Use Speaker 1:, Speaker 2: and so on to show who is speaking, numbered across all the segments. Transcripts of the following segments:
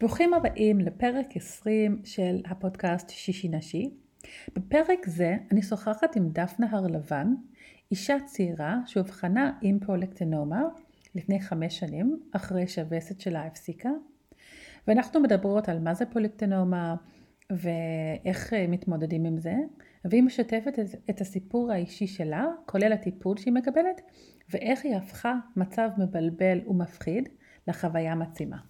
Speaker 1: ברוכים הבאים לפרק 20 של הפודקאסט שישי נשי. בפרק זה אני שוחחת עם דפנה הרלבן, אישה צעירה שאובחנה עם פרולקטינומה לפני חמש שנים, אחרי שהווסת שלה הפסיקה, ואנחנו מדברות על מה זה פרולקטינומה ואיך מתמודדים עם זה, והיא משתפת את הסיפור האישי שלה, כולל הטיפול שהיא מקבלת, ואיך היא הפכה מצב מבלבל ומפחיד לחוויה מצימה.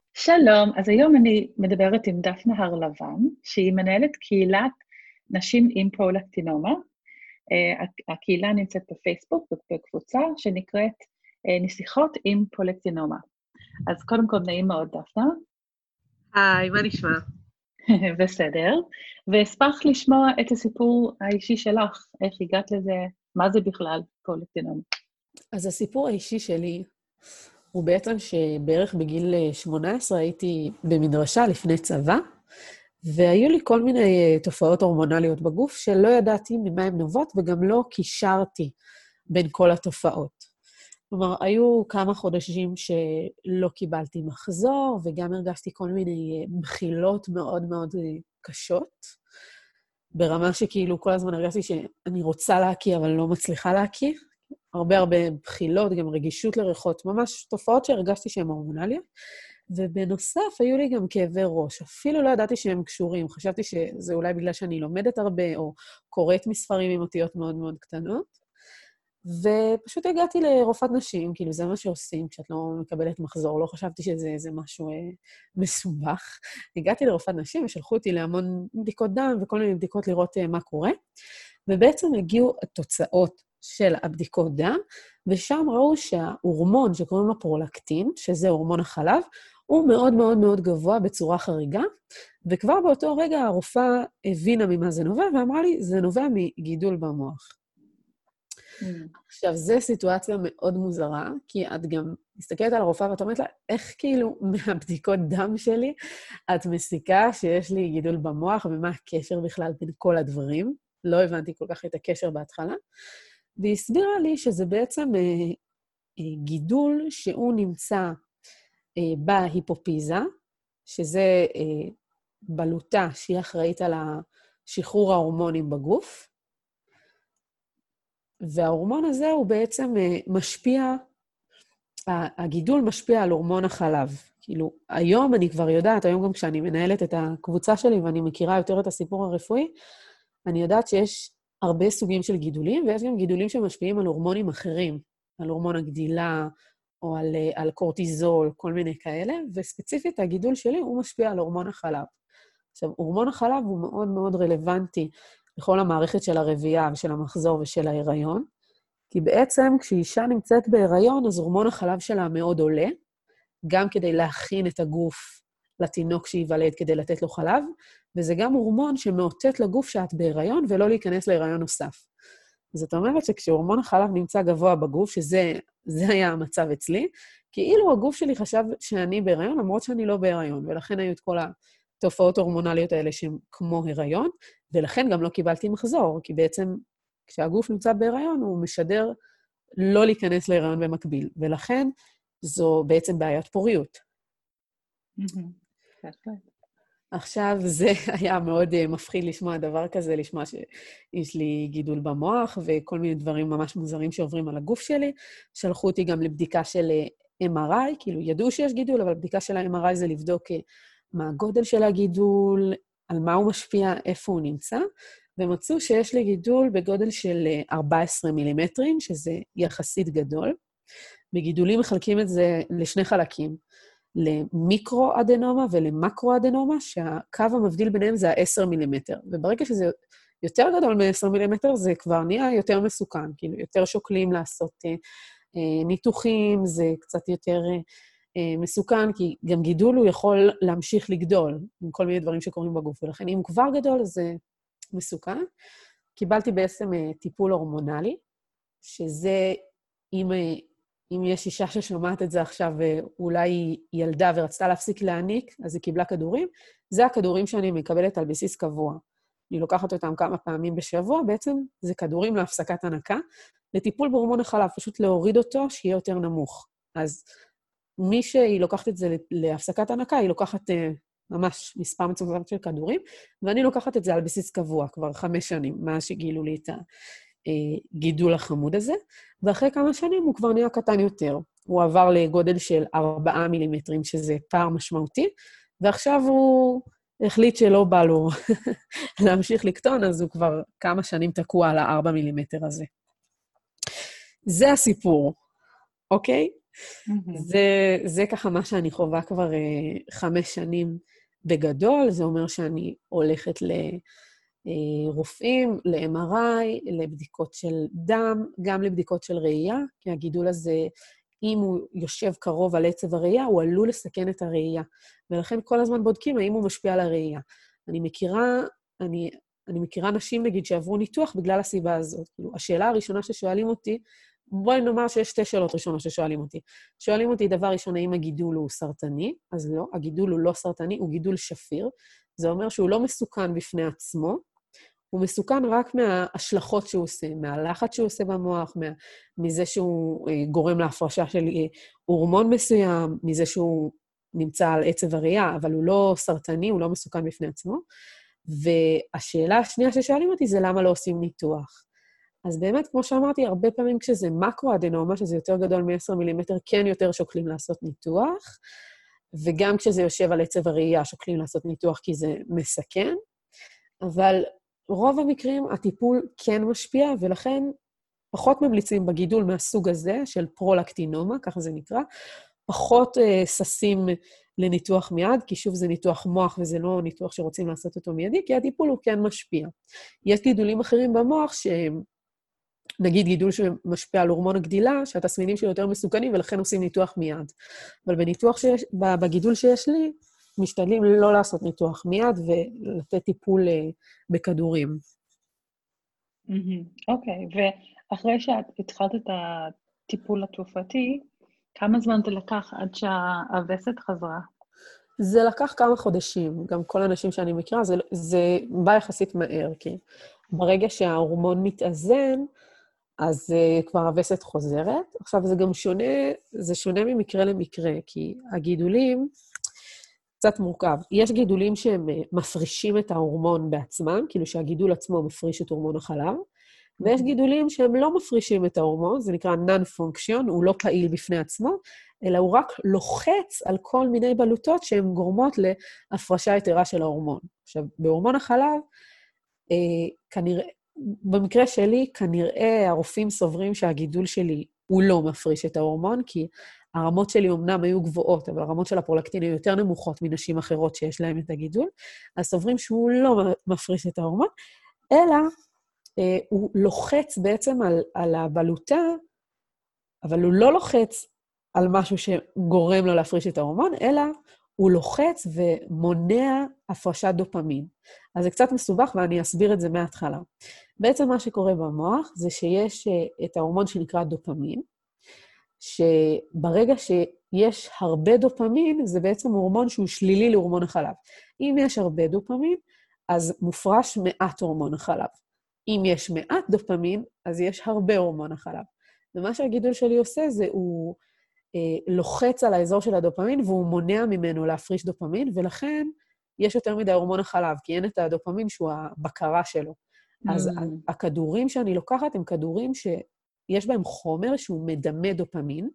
Speaker 1: שלום, אז היום אני מדברת עם דפנה הרלבן, שהיא מנהלת קהילת נשים עם פרולקטינומה. אה, הקהילה נמצאת בפייסבוק, בקבוצה שנקראת אה, נסיכות עם פרולקטינומה. אז קודם כל, נעים מאוד, דפנה.
Speaker 2: היי, מה נשמע?
Speaker 1: בסדר. ואשמח לשמוע את הסיפור האישי שלך, איך הגעת לזה, מה זה בכלל פרולקטינומה.
Speaker 2: אז הסיפור האישי שלי הוא בעצם שבערך בגיל 18 הייתי במדרשה לפני צבא, והיו לי כל מיני אה, תופעות הורמונליות בגוף שלא ידעתי ממה הן נובעות, וגם לא קישרתי בין כל התופעות. כלומר, היו כמה חודשים שלא קיבלתי מחזור, וגם הרגשתי כל מיני אה, בחילות מאוד מאוד אה, קשות, ברמה שכאילו כל הזמן הרגשתי שאני רוצה להקיא, אבל לא מצליחה להקיא. הרבה הרבה בחילות, גם רגישות לריחות, ממש תופעות שהרגשתי שהן הורמונליות. ובנוסף, היו לי גם כאבי ראש. אפילו לא ידעתי שהם קשורים. חשבתי שזה אולי בגלל שאני לומדת הרבה, או קוראת מספרים עם אותיות מאוד מאוד קטנות. ופשוט הגעתי לרופאת נשים, כאילו, זה מה שעושים כשאת לא מקבלת מחזור. לא חשבתי שזה איזה משהו אה, מסובך. הגעתי לרופאת נשים ושלחו אותי להמון בדיקות דם וכל מיני בדיקות לראות אה, מה קורה. ובעצם הגיעו התוצאות של הבדיקות דם, ושם ראו שההורמון שקוראים לו פרולקטין, שזה הורמון החלב, הוא מאוד מאוד מאוד גבוה בצורה חריגה, וכבר באותו רגע הרופאה הבינה ממה זה נובע, ואמרה לי, זה נובע מגידול במוח. עכשיו, זו סיטואציה מאוד מוזרה, כי את גם מסתכלת על הרופאה ואת אומרת לה, איך כאילו מהבדיקות דם שלי את מסיקה שיש לי גידול במוח, ומה הקשר בכלל בין כל הדברים? לא הבנתי כל כך את הקשר בהתחלה. והיא הסבירה לי שזה בעצם אה, אה, גידול שהוא נמצא אה, בהיפופיזה, שזה אה, בלוטה שהיא אחראית על שחרור ההורמונים בגוף, וההורמון הזה הוא בעצם אה, משפיע, הגידול משפיע על הורמון החלב. כאילו, היום אני כבר יודעת, היום גם כשאני מנהלת את הקבוצה שלי ואני מכירה יותר את הסיפור הרפואי, אני יודעת שיש הרבה סוגים של גידולים, ויש גם גידולים שמשפיעים על הורמונים אחרים, על הורמון הגדילה או על, על קורטיזול, כל מיני כאלה, וספציפית הגידול שלי הוא משפיע על הורמון החלב. עכשיו, הורמון החלב הוא מאוד מאוד רלוונטי לכל המערכת של הרבייה ושל המחזור ושל ההיריון, כי בעצם כשאישה נמצאת בהיריון, אז הורמון החלב שלה מאוד עולה, גם כדי להכין את הגוף לתינוק שייוולד כדי לתת לו חלב, וזה גם הורמון שמאותת לגוף שאת בהיריון ולא להיכנס להיריון נוסף. זאת אומרת שכשהורמון החלב נמצא גבוה בגוף, שזה היה המצב אצלי, כאילו הגוף שלי חשב שאני בהיריון, למרות שאני לא בהיריון, ולכן היו את כל התופעות ההורמונליות האלה שהן כמו הריון, ולכן גם לא קיבלתי מחזור, כי בעצם כשהגוף נמצא בהיריון, הוא משדר לא להיכנס להיריון במקביל, ולכן זו בעצם בעיית פוריות. עכשיו, זה היה מאוד uh, מפחיד לשמוע דבר כזה, לשמוע שיש לי גידול במוח וכל מיני דברים ממש מוזרים שעוברים על הגוף שלי. שלחו אותי גם לבדיקה של uh, MRI, כאילו, ידעו שיש גידול, אבל בדיקה של ה-MRI זה לבדוק uh, מה הגודל של הגידול, על מה הוא משפיע, איפה הוא נמצא, ומצאו שיש לי גידול בגודל של 14 מילימטרים, שזה יחסית גדול. בגידולים מחלקים את זה לשני חלקים. למיקרו-אדנומה ולמקרו-אדנומה, שהקו המבדיל ביניהם זה ה-10 מילימטר. וברגע שזה יותר גדול מ-10 מילימטר, זה כבר נהיה יותר מסוכן, כאילו, יותר שוקלים לעשות uh, ניתוחים זה קצת יותר מסוכן, כי גם גידול הוא יכול להמשיך לגדול עם כל מיני דברים שקורים בגוף, ולכן אם הוא כבר גדול, זה מסוכן. קיבלתי בעצם טיפול הורמונלי, שזה, אם, אם יש אישה ששומעת את זה עכשיו ואולי היא ילדה ורצתה להפסיק להעניק, אז היא קיבלה כדורים, זה הכדורים שאני מקבלת על בסיס קבוע. אני לוקחת אותם כמה פעמים בשבוע, בעצם זה כדורים להפסקת הנקה, לטיפול בהורמון החלב, פשוט להוריד אותו, שיהיה יותר נמוך. אז מי שהיא לוקחת את זה להפסקת הנקה, היא לוקחת uh, ממש מספר מצומצם של כדורים, ואני לוקחת את זה על בסיס קבוע כבר חמש שנים, מאז שגילו לי את הגידול החמוד הזה, ואחרי כמה שנים הוא כבר נהיה קטן יותר. הוא עבר לגודל של 4 מילימטרים, שזה פער משמעותי, ועכשיו הוא החליט שלא בא לו להמשיך לקטון, אז הוא כבר כמה שנים תקוע על ה-4 מילימטר הזה. זה הסיפור, אוקיי? Mm-hmm. זה, זה ככה מה שאני חווה כבר uh, חמש שנים בגדול. זה אומר שאני הולכת לרופאים, אה, ל-MRI, לבדיקות של דם, גם לבדיקות של ראייה, כי הגידול הזה אם הוא יושב קרוב על עצב הראייה, הוא עלול לסכן את הראייה. ולכן כל הזמן בודקים האם הוא משפיע על הראייה. אני מכירה, אני, אני מכירה נשים, נגיד, שעברו ניתוח בגלל הסיבה הזאת. כאילו, השאלה הראשונה ששואלים אותי, בואי נאמר שיש שתי שאלות ראשונות ששואלים אותי. שואלים אותי, דבר ראשון, האם הגידול הוא סרטני? אז לא, הגידול הוא לא סרטני, הוא גידול שפיר. זה אומר שהוא לא מסוכן בפני עצמו, הוא מסוכן רק מההשלכות שהוא עושה, מהלחץ שהוא עושה במוח, מה, מזה שהוא אה, גורם להפרשה של אה, הורמון מסוים, מזה שהוא נמצא על עצב הראייה, אבל הוא לא סרטני, הוא לא מסוכן בפני עצמו. והשאלה השנייה ששואלים אותי זה למה לא עושים ניתוח. אז באמת, כמו שאמרתי, הרבה פעמים כשזה מקרו-אדנומה, שזה יותר גדול מ-10 מילימטר, כן יותר שוקלים לעשות ניתוח, וגם כשזה יושב על עצב הראייה, שוקלים לעשות ניתוח כי זה מסכן, אבל רוב המקרים הטיפול כן משפיע, ולכן פחות ממליצים בגידול מהסוג הזה, של פרולקטינומה, ככה זה נקרא, פחות אה, ששים לניתוח מיד, כי שוב זה ניתוח מוח וזה לא ניתוח שרוצים לעשות אותו מיידי, כי הטיפול הוא כן משפיע. יש גידולים אחרים במוח שהם, נגיד גידול שמשפיע על הורמון הגדילה, שהתסמינים שלו יותר מסוכנים ולכן עושים ניתוח מיד. אבל בניתוח שיש, בגידול שיש לי, משתדלים לא לעשות ניתוח מיד ולתת טיפול אה, בכדורים.
Speaker 1: אוקיי, ואחרי שאת התחלת את הטיפול התרופתי, כמה זמן זה לקח עד שהווסת חזרה?
Speaker 2: זה לקח כמה חודשים. גם כל האנשים שאני מכירה, זה, זה בא יחסית מהר, כי ברגע שההורמון מתאזן, אז uh, כבר הווסת חוזרת. עכשיו, זה גם שונה, זה שונה ממקרה למקרה, כי הגידולים, קצת מורכב. יש גידולים שהם אה, מפרישים את ההורמון בעצמם, כאילו שהגידול עצמו מפריש את הורמון החלב, ויש אוקיי. גידולים שהם לא מפרישים את ההורמון, זה נקרא non-function, הוא לא פעיל בפני עצמו, אלא הוא רק לוחץ על כל מיני בלוטות שהן גורמות להפרשה יתרה של ההורמון. עכשיו, בהורמון החלב, אה, כנראה, במקרה שלי, כנראה הרופאים סוברים שהגידול שלי הוא לא מפריש את ההורמון, כי הרמות שלי אומנם היו גבוהות, אבל הרמות של הפרולקטין היו יותר נמוכות מנשים אחרות שיש להן את הגידול, אז סוברים שהוא לא מפריש את ההורמון, אלא אה, הוא לוחץ בעצם על, על הבלוטה, אבל הוא לא לוחץ על משהו שגורם לו להפריש את ההורמון, אלא הוא לוחץ ומונע הפרשת דופמין. אז זה קצת מסובך ואני אסביר את זה מההתחלה. בעצם מה שקורה במוח זה שיש אה, את ההורמון שנקרא דופמין, שברגע שיש הרבה דופמין, זה בעצם הורמון שהוא שלילי להורמון החלב. אם יש הרבה דופמין, אז מופרש מעט הורמון החלב. אם יש מעט דופמין, אז יש הרבה הורמון החלב. ומה שהגידול שלי עושה זה הוא לוחץ על האזור של הדופמין והוא מונע ממנו להפריש דופמין, ולכן יש יותר מדי הורמון החלב, כי אין את הדופמין שהוא הבקרה שלו. Mm. אז הכדורים שאני לוקחת הם כדורים ש... יש בהם חומר שהוא מדמה דופמין,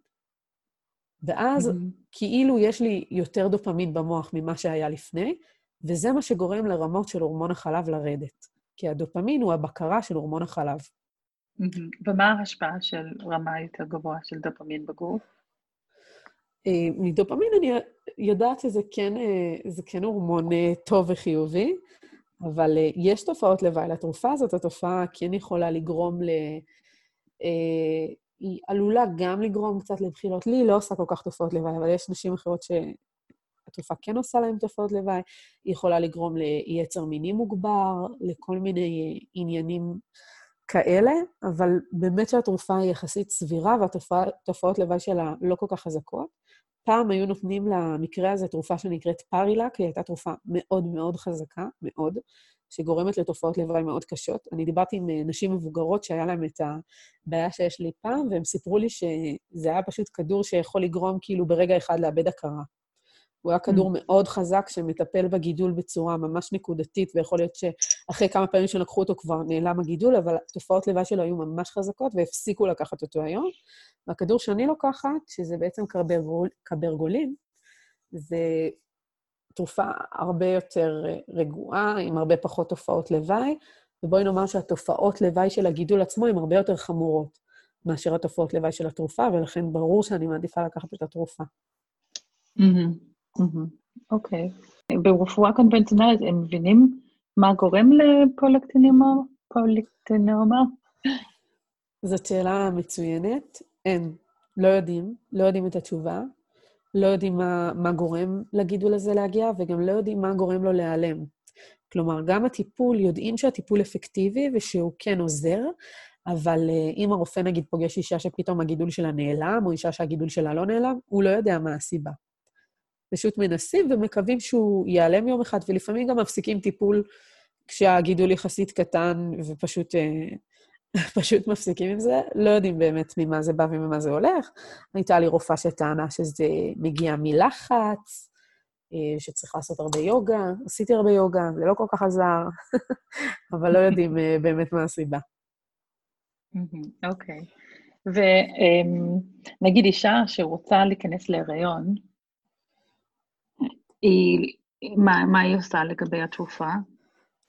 Speaker 2: ואז mm-hmm. כאילו יש לי יותר דופמין במוח ממה שהיה לפני, וזה מה שגורם לרמות של הורמון החלב לרדת. כי הדופמין הוא הבקרה של הורמון החלב.
Speaker 1: Mm-hmm. ומה ההשפעה של רמה יותר גבוהה של דופמין בגוף?
Speaker 2: אה, מדופמין אני יודעת שזה כן, אה, כן הורמון אה, טוב וחיובי, אבל יש תופעות לוואי לתרופה הזאת. התופעה כן יכולה לגרום ל... היא עלולה גם לגרום קצת לבחילות. לי היא לא עושה כל כך תופעות לוואי, אבל יש נשים אחרות שהתרופה כן עושה להן תופעות לוואי. היא יכולה לגרום ליצר מיני מוגבר, לכל מיני עניינים כאלה, אבל באמת שהתרופה היא יחסית סבירה והתופעות לוואי שלה לא כל כך חזקות. פעם היו נותנים למקרה הזה תרופה שנקראת פארילק, היא הייתה תרופה מאוד מאוד חזקה, מאוד, שגורמת לתופעות לוואי מאוד קשות. אני דיברתי עם אה, נשים מבוגרות שהיה להן את הבעיה שיש לי פעם, והם סיפרו לי שזה היה פשוט כדור שיכול לגרום כאילו ברגע אחד לאבד הכרה. הוא היה כדור. מאוד חזק שמטפל בגידול בצורה ממש נקודתית, ויכול להיות שאחרי כמה פעמים שלקחו אותו כבר נעלם הגידול, אבל תופעות לוואי שלו היו ממש חזקות והפסיקו לקחת אותו היום. והכדור שאני לוקחת, שזה בעצם קברגול, קברגולין, זה תרופה הרבה יותר אה, רגועה, עם הרבה פחות תופעות לוואי, ובואי נאמר שהתופעות לוואי של הגידול עצמו הן הרבה יותר חמורות מאשר התופעות לוואי של התרופה, ולכן ברור שאני מעדיפה לקחת את התרופה.
Speaker 1: אוקיי. ברפואה קונבנציונלית הם מבינים מה גורם לפולקטינומה?
Speaker 2: זאת שאלה מצוינת. אין, לא יודעים, לא יודעים את התשובה. לא יודעים מה, מה גורם לגידול הזה להגיע, וגם לא יודעים מה גורם לו להיעלם. כלומר, גם הטיפול, יודעים שהטיפול אפקטיבי ושהוא כן עוזר, אבל uh, אם הרופא נגיד פוגש אישה שפתאום הגידול שלה נעלם, או אישה שהגידול שלה לא נעלם, הוא לא יודע מה הסיבה. פשוט מנסים ומקווים שהוא ייעלם יום אחד, ולפעמים גם מפסיקים טיפול כשהגידול יחסית קטן, ופשוט uh, פשוט מפסיקים עם זה, לא יודעים באמת ממה זה בא וממה זה הולך. הייתה לי רופאה שטענה שזה מגיע מלחץ, אה, שצריך לעשות הרבה יוגה. עשיתי הרבה יוגה, זה לא כל כך עזר, אבל לא יודעים אה, באמת מה הסיבה.
Speaker 1: אוקיי. ונגיד אישה שרוצה להיכנס להיריון, היא, מה, מה היא עושה לגבי התרופה?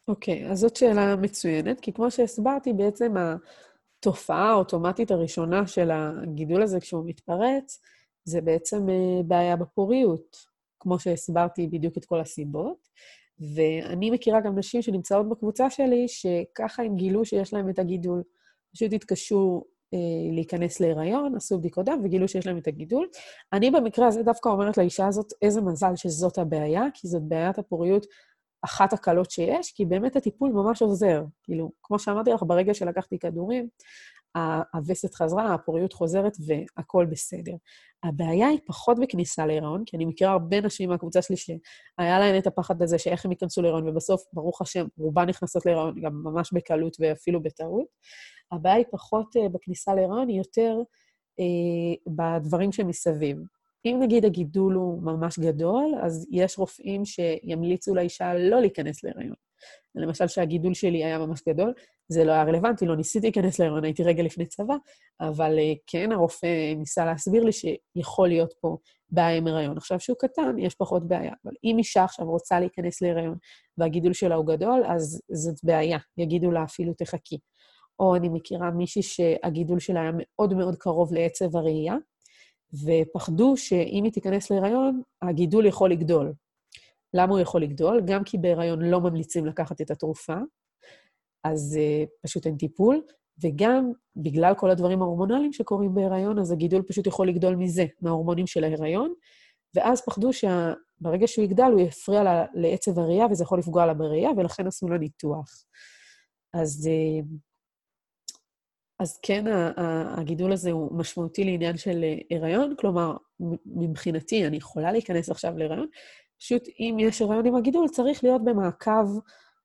Speaker 2: אוקיי, okay, אז זאת שאלה מצוינת, כי כמו שהסברתי, בעצם התופעה האוטומטית הראשונה של הגידול הזה כשהוא מתפרץ, זה בעצם אה, בעיה בפוריות, כמו שהסברתי בדיוק את כל הסיבות. ואני מכירה גם נשים שנמצאות בקבוצה שלי, שככה הם גילו שיש להם את הגידול. פשוט התקשו להיכנס להיריון, עשו בדיקות דם וגילו שיש להם את הגידול. אני במקרה הזה דווקא אומרת לאישה הזאת, איזה מזל שזאת הבעיה, כי זאת בעיית הפוריות אחת הקלות שיש, כי באמת הטיפול ממש עוזר. כאילו, כמו שאמרתי לך, ברגע שלקחתי כדורים, הווסת חזרה, הפוריות חוזרת והכול בסדר. הבעיה היא פחות בכניסה להיריון, כי אני מכירה הרבה נשים מהקבוצה שלי שהיה להן את הפחד הזה שאיך הם ייכנסו להיריון, ובסוף, ברוך השם, רובן נכנסות להיריון גם ממש בקלות ואפילו בטעות. הבעיה היא פחות uh, בכניסה להיריון, היא יותר uh, בדברים שמסביב. אם נגיד הגידול הוא ממש גדול, אז יש רופאים שימליצו לאישה לא להיכנס להיריון. למשל, שהגידול שלי היה ממש גדול, זה לא היה רלוונטי, לא ניסיתי להיכנס להיריון, הייתי רגע לפני צבא, אבל אה, כן, הרופא ניסה להסביר לי שיכול להיות פה בעיה עם הריון. עכשיו, שהוא קטן, יש פחות בעיה. אבל אם אישה עכשיו רוצה להיכנס להיריון והגידול שלה הוא גדול, אז זאת בעיה, יגידו לה אפילו תחכי. או אני מכירה מישהי שהגידול שלה היה מאוד מאוד קרוב לעצב הראייה, ופחדו שאם היא תיכנס להיריון, הגידול יכול לגדול. למה הוא יכול לגדול? גם כי בהיריון לא ממליצים לקחת את התרופה, אז uh, פשוט אין טיפול, וגם בגלל כל הדברים ההורמונליים שקורים בהיריון, אז הגידול פשוט יכול לגדול מזה, מההורמונים של ההיריון, ואז פחדו שברגע שהוא יגדל, הוא יפריע לה, לעצב הראייה, וזה יכול לפגוע לה בראייה, ולכן עשו לה ניתוח. אז uh, אז כן, הגידול הזה הוא משמעותי לעניין של אה, הריון, כלומר, מבחינתי, אני יכולה להיכנס עכשיו להיריון, פשוט אם יש הריון עם הגידול, צריך להיות במעקב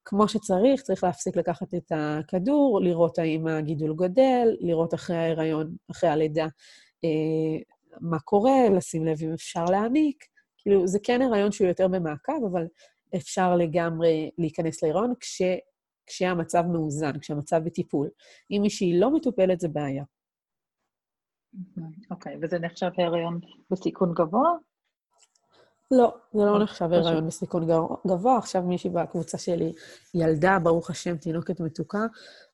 Speaker 2: כמו שצריך, צריך להפסיק לקחת את הכדור, לראות האם הגידול גודל, לראות אחרי ההיריון, אחרי הלידה, אה, מה קורה, לשים לב אם אפשר להעניק. כאילו, זה כן הריון שהוא יותר במעקב, אבל אפשר לגמרי להיכנס להיריון כש... כשהמצב מאוזן, כשהמצב בטיפול. אם מישהי לא מטופלת, זה בעיה.
Speaker 1: אוקיי, okay, וזה נחשב הריון בסיכון גבוה?
Speaker 2: לא, זה לא נחשב הריון בסיכון גבוה. עכשיו מישהי בקבוצה שלי ילדה, ברוך השם, תינוקת מתוקה.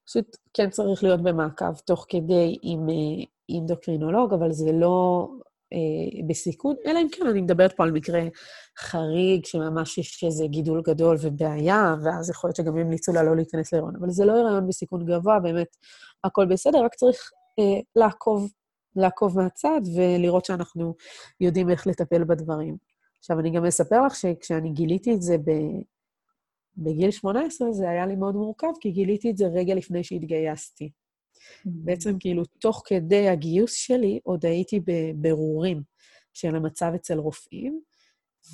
Speaker 2: פשוט כן צריך להיות במעקב תוך כדי עם אינדוקרינולוג, אבל זה לא אה, בסיכון, אלא אם כן, אני מדברת פה על מקרה חריג, שממש יש איזה גידול גדול ובעיה, ואז יכול להיות שגם ימליצו לה לא להיכנס להיריון. אבל זה לא הריון בסיכון גבוה, באמת, הכל בסדר, רק צריך אה, לעקוב לעקוב מהצד ולראות שאנחנו יודעים איך לטפל בדברים. עכשיו, אני גם אספר לך שכשאני גיליתי את זה ב... בגיל 18, זה היה לי מאוד מורכב, כי גיליתי את זה רגע לפני שהתגייסתי. Mm-hmm. בעצם, כאילו, תוך כדי הגיוס שלי, עוד הייתי בבירורים של המצב אצל רופאים,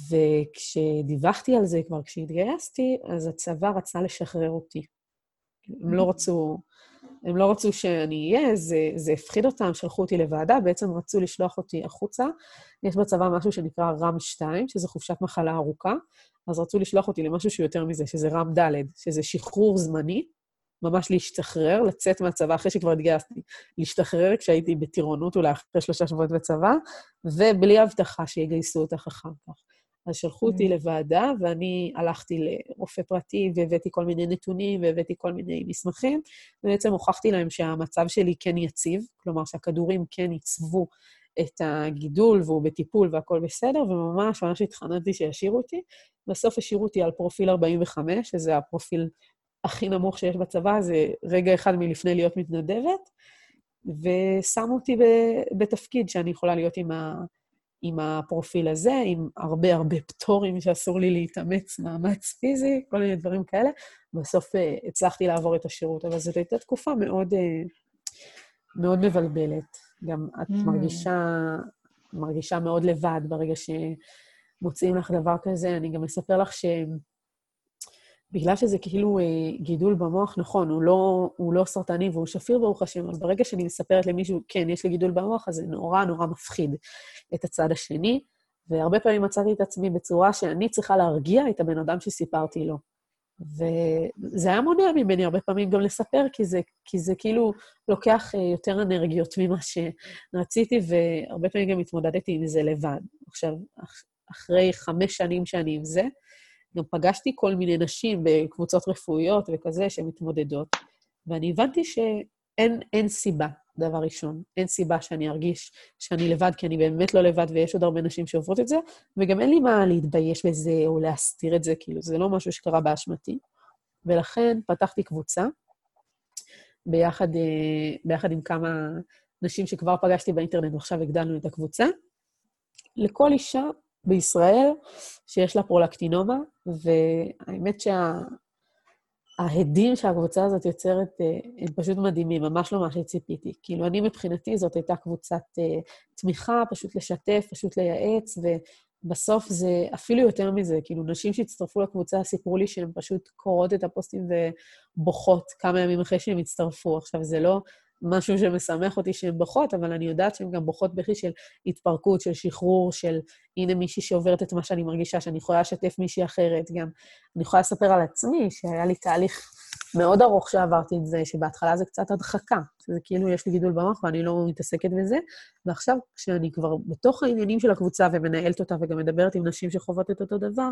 Speaker 2: וכשדיווחתי על זה כבר כשהתגייסתי, אז הצבא רצה לשחרר אותי. הם לא רצו, הם לא רצו שאני אהיה, זה, זה הפחיד אותם, שלחו אותי לוועדה, בעצם רצו לשלוח אותי החוצה. יש בצבא משהו שנקרא רם 2, שזה חופשת מחלה ארוכה, אז רצו לשלוח אותי למשהו שהוא יותר מזה, שזה רם ד', שזה שחרור זמני, ממש להשתחרר, לצאת מהצבא אחרי שכבר התגייסתי, להשתחרר כשהייתי בטירונות אולי אחרי שלושה שבועות בצבא, ובלי הבטחה שיגייסו אותך אחר כך. אז שלחו אותי mm. לוועדה, ואני הלכתי לרופא פרטי והבאתי כל מיני נתונים והבאתי כל מיני מסמכים, ובעצם הוכחתי להם שהמצב שלי כן יציב, כלומר שהכדורים כן ייצבו את הגידול והוא בטיפול והכול בסדר, וממש ממש התחננתי שישאירו אותי. בסוף השאירו אותי על פרופיל 45, שזה הפרופיל הכי נמוך שיש בצבא, זה רגע אחד מלפני להיות מתנדבת, ושמו אותי בתפקיד שאני יכולה להיות עם ה... עם הפרופיל הזה, עם הרבה הרבה פטורים שאסור לי להתאמץ מאמץ פיזי, כל מיני דברים כאלה. בסוף uh, הצלחתי לעבור את השירות, אבל זאת הייתה תקופה מאוד, uh, מאוד מבלבלת. גם את mm. מרגישה, מרגישה מאוד לבד ברגע שמוצאים לך דבר כזה. אני גם אספר לך ש... בגלל שזה כאילו אה, גידול במוח, נכון, הוא לא, הוא לא סרטני והוא שפיר, ברוך השם, אבל ברגע שאני מספרת למישהו, כן, יש לי גידול במוח, אז זה נורא נורא מפחיד את הצד השני, והרבה פעמים מצאתי את עצמי בצורה שאני צריכה להרגיע את הבן אדם שסיפרתי לו. וזה היה מונע ממני הרבה פעמים גם לספר, כי זה, כי זה כאילו לוקח אה, יותר אנרגיות ממה שרציתי, והרבה פעמים גם התמודדתי עם זה לבד. עכשיו, אחרי חמש שנים שאני עם זה, גם פגשתי כל מיני נשים בקבוצות רפואיות וכזה שמתמודדות, ואני הבנתי שאין סיבה, דבר ראשון. אין סיבה שאני ארגיש שאני לבד, כי אני באמת לא לבד, ויש עוד הרבה נשים שעוברות את זה, וגם אין לי מה להתבייש בזה או להסתיר את זה, כאילו, זה לא משהו שקרה באשמתי. ולכן פתחתי קבוצה ביחד, אה, ביחד עם כמה נשים שכבר פגשתי באינטרנט, ועכשיו הגדלנו את הקבוצה. לכל אישה בישראל שיש לה פרולקטינומה, והאמת שההדים שה... שהקבוצה הזאת יוצרת אה, הם פשוט מדהימים, ממש לא מה שציפיתי. כאילו, אני מבחינתי זאת הייתה קבוצת uh, תמיכה, פשוט לשתף, פשוט לייעץ, ובסוף זה אפילו יותר מזה. כאילו, נשים שהצטרפו לקבוצה סיפרו לי שהן פשוט קוראות את הפוסטים ובוכות כמה ימים אחרי שהן הצטרפו. עכשיו, זה לא משהו שמשמח אותי שהן בוכות, אבל אני יודעת שהן גם בוכות בכי של התפרקות, של שחרור, של הנה מישהי שעוברת את מה שאני מרגישה, שאני יכולה לשתף מישהי אחרת. גם אני יכולה לספר על עצמי, שהיה לי תהליך מאוד ארוך שעברתי את זה, שבהתחלה זה קצת הדחקה. זה כאילו יש לי גידול במוח ואני לא מתעסקת בזה, ועכשיו, כשאני כבר בתוך העניינים של הקבוצה ומנהלת אותה וגם מדברת עם נשים שחוות את אותו דבר,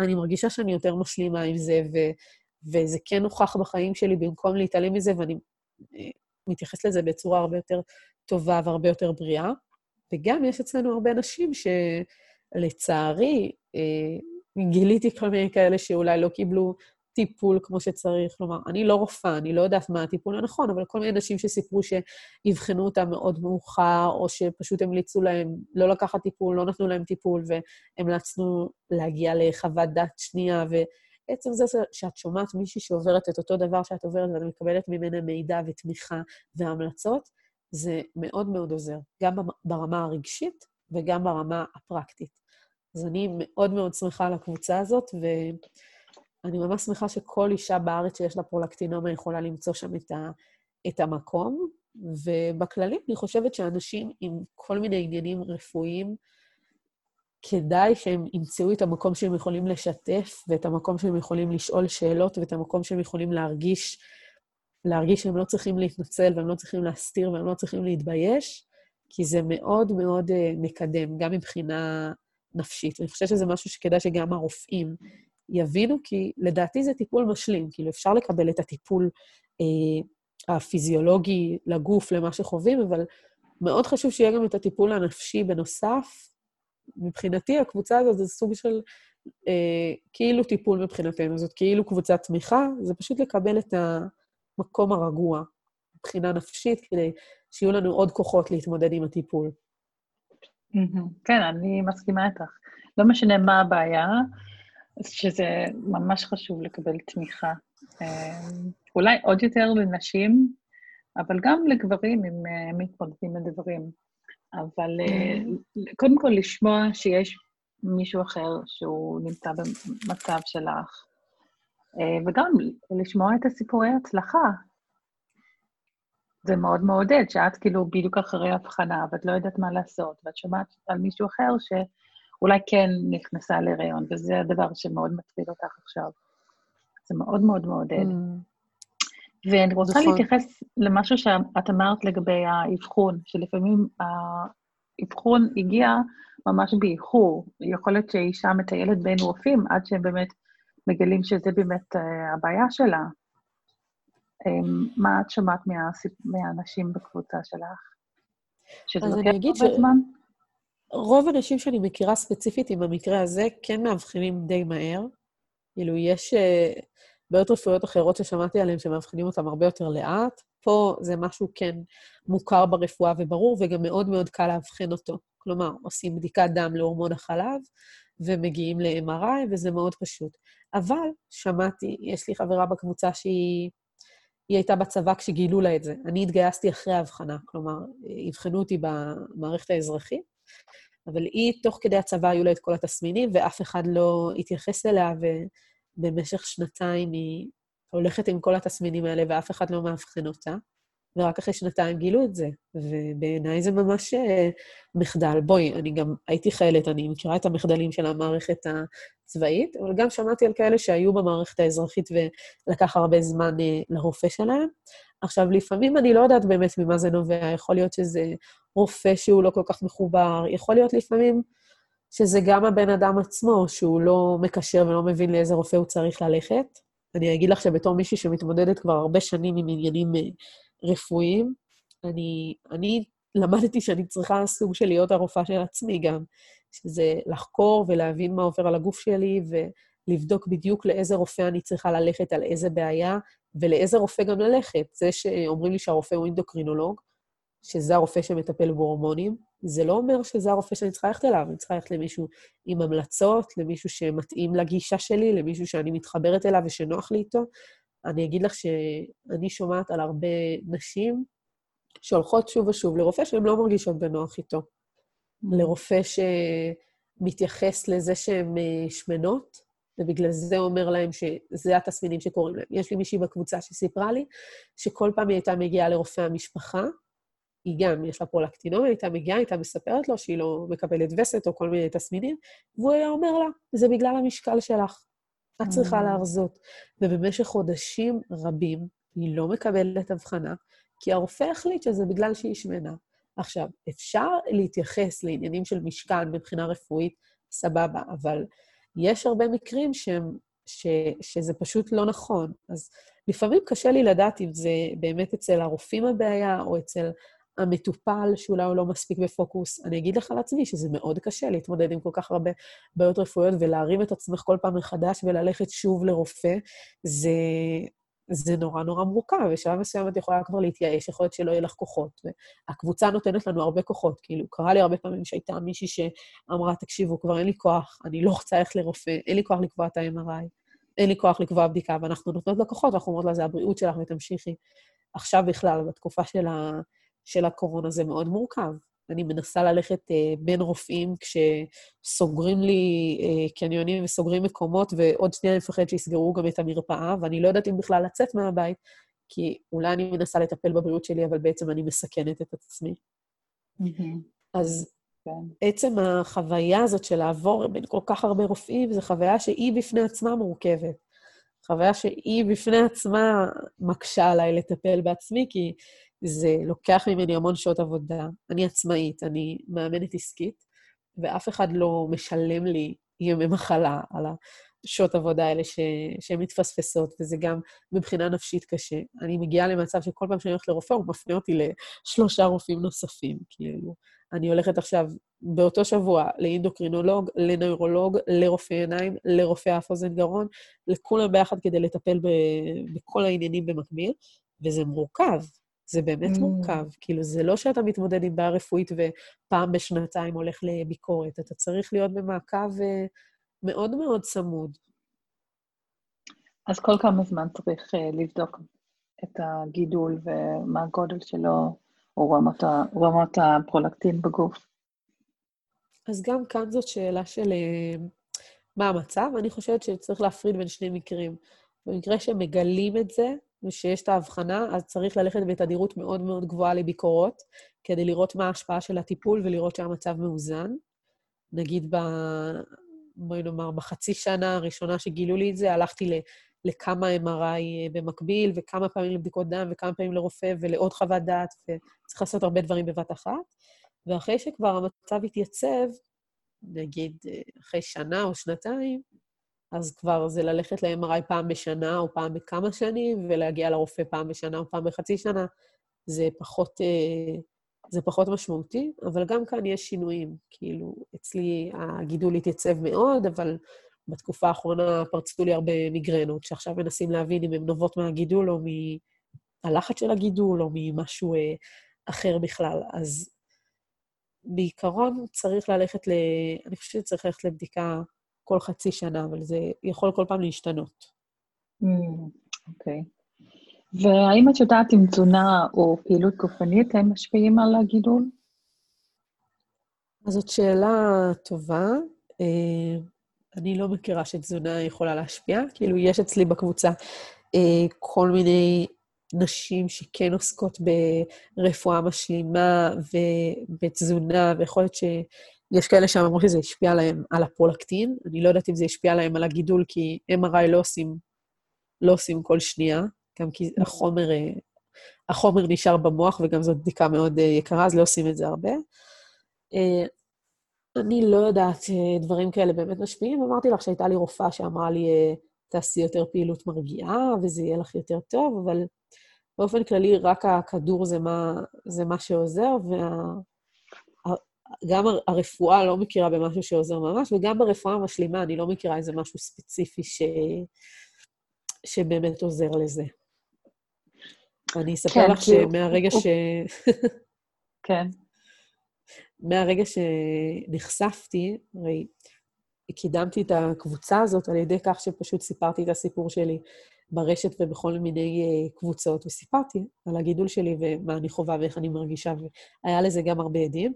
Speaker 2: אני מרגישה שאני יותר משלימה עם זה, ו... וזה כן נוכח בחיים שלי במקום להתעלם מזה, ואני מתייחס לזה בצורה הרבה יותר טובה והרבה יותר בריאה. וגם יש אצלנו הרבה נשים שלצערי, אה, גיליתי כל מיני כאלה שאולי לא קיבלו טיפול כמו שצריך. כלומר, אני לא רופאה, אני לא יודעת מה הטיפול הנכון, אבל כל מיני נשים שסיפרו שאבחנו אותם מאוד מאוחר, או שפשוט המליצו להם לא לקחת טיפול, לא נתנו להם טיפול, והמלצנו להגיע לחוות דעת שנייה, ו... עצם זה שאת שומעת מישהי שעוברת את אותו דבר שאת עוברת ואת מקבלת ממנה מידע ותמיכה והמלצות, זה מאוד מאוד עוזר, גם ברמה הרגשית וגם ברמה הפרקטית. אז אני מאוד מאוד שמחה על הקבוצה הזאת, ואני ממש שמחה שכל אישה בארץ שיש לה פרולקטינומה יכולה למצוא שם את, ה, את המקום. ובכללי, אני חושבת שאנשים עם כל מיני עניינים רפואיים, כדאי שהם ימצאו את המקום שהם יכולים לשתף, ואת המקום שהם יכולים לשאול שאלות, ואת המקום שהם יכולים להרגיש, להרגיש שהם לא צריכים להתנצל, והם לא צריכים להסתיר, והם לא צריכים להתבייש, כי זה מאוד מאוד uh, מקדם, גם מבחינה נפשית. אני חושבת שזה משהו שכדאי שגם הרופאים יבינו, כי לדעתי זה טיפול משלים. כאילו, אפשר לקבל את הטיפול uh, הפיזיולוגי לגוף, למה שחווים, אבל מאוד חשוב שיהיה גם את הטיפול הנפשי בנוסף, מבחינתי הקבוצה הזאת זה סוג של אה, כאילו טיפול מבחינתנו, זאת כאילו קבוצת תמיכה, זה פשוט לקבל את המקום הרגוע מבחינה נפשית, כדי שיהיו לנו עוד כוחות להתמודד עם הטיפול.
Speaker 1: כן, אני מסכימה איתך. לא משנה מה הבעיה, שזה ממש חשוב לקבל תמיכה. אמ, אולי עוד יותר לנשים, אבל גם לגברים אם הם מתמודדים לדברים. אבל אה, קודם כל לשמוע שיש מישהו אחר שהוא נמצא במצב שלך, אה, וגם לשמוע את הסיפורי הצלחה. זה מאוד מעודד, שאת כאילו בדיוק אחרי הבחנה, ואת לא יודעת מה לעשות, ואת שומעת על מישהו אחר שאולי כן נכנסה להיריון, וזה הדבר שמאוד מטריד אותך עכשיו. זה מאוד מאוד מעודד. Mm. ואני רוצה נכון. להתייחס למשהו שאת אמרת לגבי האבחון, שלפעמים האבחון הגיע ממש באיחור. יכול להיות שאישה מטיילת בין רופאים עד שהם באמת מגלים שזה באמת uh, הבעיה שלה. Um, מה את שמעת מהסיפ... מהאנשים בקבוצה שלך?
Speaker 2: שזה לוקח הרבה ש... זמן? רוב הנשים שאני מכירה ספציפית עם המקרה הזה כן מאבחנים די מהר. כאילו, יש uh, בעיות רפואיות אחרות ששמעתי עליהן שמאבחנים אותן הרבה יותר לאט. פה זה משהו כן מוכר ברפואה וברור, וגם מאוד מאוד קל לאבחן אותו. כלומר, עושים בדיקת דם להורמון החלב, ומגיעים ל-MRI, וזה מאוד פשוט. אבל שמעתי, יש לי חברה בקבוצה שהיא היא הייתה בצבא כשגילו לה את זה. אני התגייסתי אחרי ההבחנה, כלומר, אבחנו אותי במערכת האזרחית, אבל היא, תוך כדי הצבא היו לה את כל התסמינים, ואף אחד לא התייחס אליה, ובמשך שנתיים היא הולכת עם כל התסמינים האלה, ואף אחד לא מאבחן אותה. ורק אחרי שנתיים גילו את זה, ובעיניי זה ממש אה, מחדל. בואי, אני גם הייתי חיילת, אני מכירה את המחדלים של המערכת הצבאית, אבל גם שמעתי על כאלה שהיו במערכת האזרחית ולקח הרבה זמן אה, לרופא שלהם. עכשיו, לפעמים אני לא יודעת באמת ממה זה נובע, יכול להיות שזה רופא שהוא לא כל כך מחובר, יכול להיות לפעמים שזה גם הבן אדם עצמו, שהוא לא מקשר ולא מבין לאיזה רופא הוא צריך ללכת. אני אגיד לך שבתור מישהי שמתמודדת כבר הרבה שנים עם עניינים אה, רפואיים, אני, אני למדתי שאני צריכה סוג של להיות הרופאה של עצמי גם, שזה לחקור ולהבין מה עובר על הגוף שלי, ולבדוק בדיוק לאיזה רופא אני צריכה ללכת על איזה בעיה, ולאיזה רופא גם ללכת. זה שאומרים לי שהרופא הוא אינדוקרינולוג, שזה הרופא שמטפל בהורמונים, זה לא אומר שזה הרופא שאני צריכה ללכת אליו, אני צריכה ללכת למישהו עם המלצות, למישהו שמתאים לגישה שלי, למישהו שאני מתחברת אליו ושנוח לי איתו, אני אגיד לך שאני שומעת על הרבה נשים שהולכות שוב ושוב לרופא שהן לא מרגישות בנוח איתו. לרופא שמתייחס לזה שהן אה, שמנות, ובגלל זה אומר להם שזה התסמינים שקורים להם. יש לי מישהי בקבוצה שסיפרה לי שכל פעם היא הייתה מגיעה לרופא המשפחה, היא גם, יש לה פרולקטינומיה, הייתה מגיעה, הייתה מספרת לו שהיא לא מקבלת וסת או כל מיני תסמינים, והוא היה אומר לה, זה בגלל המשקל שלך. את צריכה mm. להרזות. ובמשך חודשים רבים היא לא מקבלת הבחנה, כי הרופא החליט שזה בגלל שהיא שמנה. עכשיו, אפשר להתייחס לעניינים של משקל מבחינה רפואית, סבבה, אבל יש הרבה מקרים שהם, ש, שזה פשוט לא נכון. אז לפעמים קשה לי לדעת אם זה באמת אצל הרופאים הבעיה, או אצל המטופל, שאולי הוא לא מספיק בפוקוס. אני אגיד לך על עצמי שזה מאוד קשה להתמודד עם כל כך הרבה בעיות רפואיות ולהרים את עצמך כל פעם מחדש וללכת שוב לרופא, זה, זה נורא נורא מורכב. בשלב מסוים את יכולה כבר להתייאש, יכול להיות שלא יהיה לך כוחות. והקבוצה נותנת לנו הרבה כוחות. כאילו, קרה לי הרבה פעמים שהייתה מישהי שאמרה, תקשיבו, כבר אין לי כוח, אני לא רוצה ללכת לרופא, אין לי כוח לקבוע את ה-MRI, אין לי כוח לקבוע בדיקה, ואנחנו נותנות לה כוחות, ואנחנו אומרות לה, זה הבריאות שלך ותמשיכי. עכשיו בכלל, בתקופה של ה... של הקורונה זה מאוד מורכב. אני מנסה ללכת אה, בין רופאים כשסוגרים לי אה, קניונים וסוגרים מקומות, ועוד שנייה אני מפחדת שיסגרו גם את המרפאה, ואני לא יודעת אם בכלל לצאת מהבית, כי אולי אני מנסה לטפל בבריאות שלי, אבל בעצם אני מסכנת את עצמי. Mm-hmm. אז כן. עצם החוויה הזאת של לעבור בין כל כך הרבה רופאים, זו חוויה שהיא בפני עצמה מורכבת. חוויה שהיא בפני עצמה מקשה עליי לטפל בעצמי, כי זה לוקח ממני המון שעות עבודה. אני עצמאית, אני מאמנת עסקית, ואף אחד לא משלם לי ימי מחלה על השעות עבודה האלה ש... שהן מתפספסות, וזה גם מבחינה נפשית קשה. אני מגיעה למצב שכל פעם שאני הולכת לרופא, הוא מפנה אותי לשלושה רופאים נוספים, כאילו. אני הולכת עכשיו באותו שבוע לאינדוקרינולוג, לנוירולוג, לרופא עיניים, לרופא אף אוזן גרון, לכולם ביחד כדי לטפל ב... בכל העניינים במקביל, וזה מורכב. זה באמת mm. מורכב. כאילו, זה לא שאתה מתמודד עם בעיה רפואית ופעם בשנתיים הולך לביקורת, אתה צריך להיות במעקב אה, מאוד מאוד צמוד.
Speaker 1: אז כל כמה זמן צריך uh, לבדוק את הגידול ומה הגודל שלו, או רמות, רמות הפרולקטין בגוף?
Speaker 2: אז גם כאן זאת שאלה של uh, מה המצב. אני חושבת שצריך להפריד בין שני מקרים. במקרה שמגלים את זה, ושיש את ההבחנה, אז צריך ללכת בתדירות מאוד מאוד גבוהה לביקורות, כדי לראות מה ההשפעה של הטיפול ולראות שהמצב מאוזן. נגיד, ב... בואי נאמר, בחצי שנה הראשונה שגילו לי את זה, הלכתי לכמה MRI במקביל, וכמה פעמים לבדיקות דם, וכמה פעמים לרופא, ולעוד חוות דעת, וצריך לעשות הרבה דברים בבת אחת. ואחרי שכבר המצב התייצב, נגיד אחרי שנה או שנתיים, אז כבר זה ללכת ל-MRI פעם בשנה או פעם בכמה שנים, ולהגיע לרופא פעם בשנה או פעם בחצי שנה. זה פחות, אה, זה פחות משמעותי, אבל גם כאן יש שינויים. כאילו, אצלי הגידול התייצב מאוד, אבל בתקופה האחרונה פרצו לי הרבה מיגרנות, שעכשיו מנסים להבין אם הן נובעות מהגידול או מהלחץ של הגידול או ממשהו אה, אחר בכלל. אז בעיקרון צריך ללכת ל... אני חושבת שצריך ללכת לבדיקה כל חצי שנה, אבל זה יכול כל פעם להשתנות.
Speaker 1: אוקיי. Mm, okay. והאם את יודעת אם תזונה או פעילות גופנית הם משפיעים על הגידול?
Speaker 2: אז זאת שאלה טובה. אה, אני לא מכירה שתזונה יכולה להשפיע. כאילו, יש אצלי בקבוצה אה, כל מיני נשים שכן עוסקות ברפואה משלימה ובתזונה, ויכול להיות שיש כאלה שאמרו שזה השפיע עליהם על הפרולקטין. אני לא יודעת אם זה השפיע עליהם על הגידול, כי MRI לא עושים, לא עושים כל שנייה, גם כי החומר, החומר נשאר במוח, וגם זאת בדיקה מאוד יקרה, אז לא עושים את זה הרבה. אני לא יודעת דברים כאלה באמת משפיעים. אמרתי לך שהייתה לי רופאה שאמרה לי, תעשי יותר פעילות מרגיעה, וזה יהיה לך יותר טוב, אבל באופן כללי, רק הכדור זה מה, זה מה שעוזר, וגם וה, הרפואה לא מכירה במשהו שעוזר ממש, וגם ברפואה המשלימה אני לא מכירה איזה משהו ספציפי ש... שבאמת עוזר לזה. אני אספר כן, לך שמהרגע ש...
Speaker 1: כן.
Speaker 2: מהרגע שנחשפתי, הרי קידמתי את הקבוצה הזאת על ידי כך שפשוט סיפרתי את הסיפור שלי ברשת ובכל מיני uh, קבוצות, וסיפרתי על הגידול שלי ומה אני חווה ואיך אני מרגישה, והיה לזה גם הרבה עדים.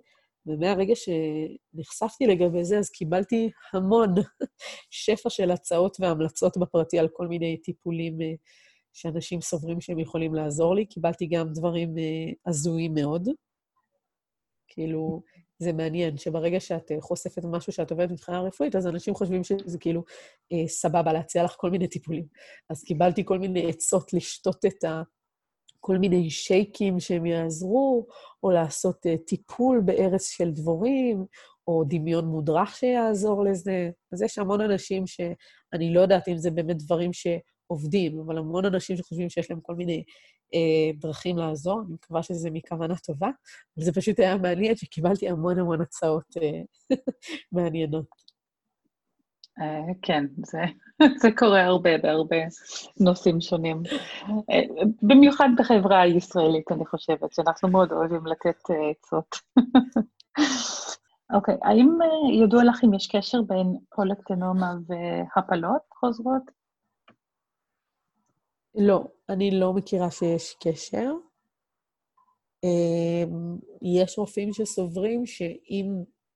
Speaker 2: ומהרגע שנחשפתי לגבי זה, אז קיבלתי המון שפע של הצעות והמלצות בפרטי על כל מיני טיפולים uh, שאנשים סוברים שהם יכולים לעזור לי. קיבלתי גם דברים uh, הזויים מאוד. כאילו, זה מעניין, שברגע שאת אה, חושפת משהו שאת עובדת מבחינה רפואית, אז אנשים חושבים שזה כאילו אה, סבבה להציע לך כל מיני טיפולים. אז קיבלתי כל מיני עצות לשתות את ה... כל מיני שייקים שהם יעזרו, או לעשות אה, טיפול בארץ של דבורים, או דמיון מודרך שיעזור לזה. אז יש המון אנשים שאני לא יודעת אם זה באמת דברים שעובדים, אבל המון אנשים שחושבים שיש להם כל מיני אה, דרכים לעזור, אני מקווה שזה מכוונה טובה, אבל זה פשוט היה מעניין שקיבלתי המון המון הצעות אה, מעניינות.
Speaker 1: אה, כן, זה, זה קורה הרבה בהרבה נושאים שונים. אה, במיוחד בחברה הישראלית, אני חושבת, שאנחנו מאוד אוהבים לתת אה, עצות. אוקיי, okay, האם ידוע לך אם יש קשר בין פולקטנומה והפלות חוזרות?
Speaker 2: לא, אני לא מכירה שיש קשר. יש רופאים שסוברים שאם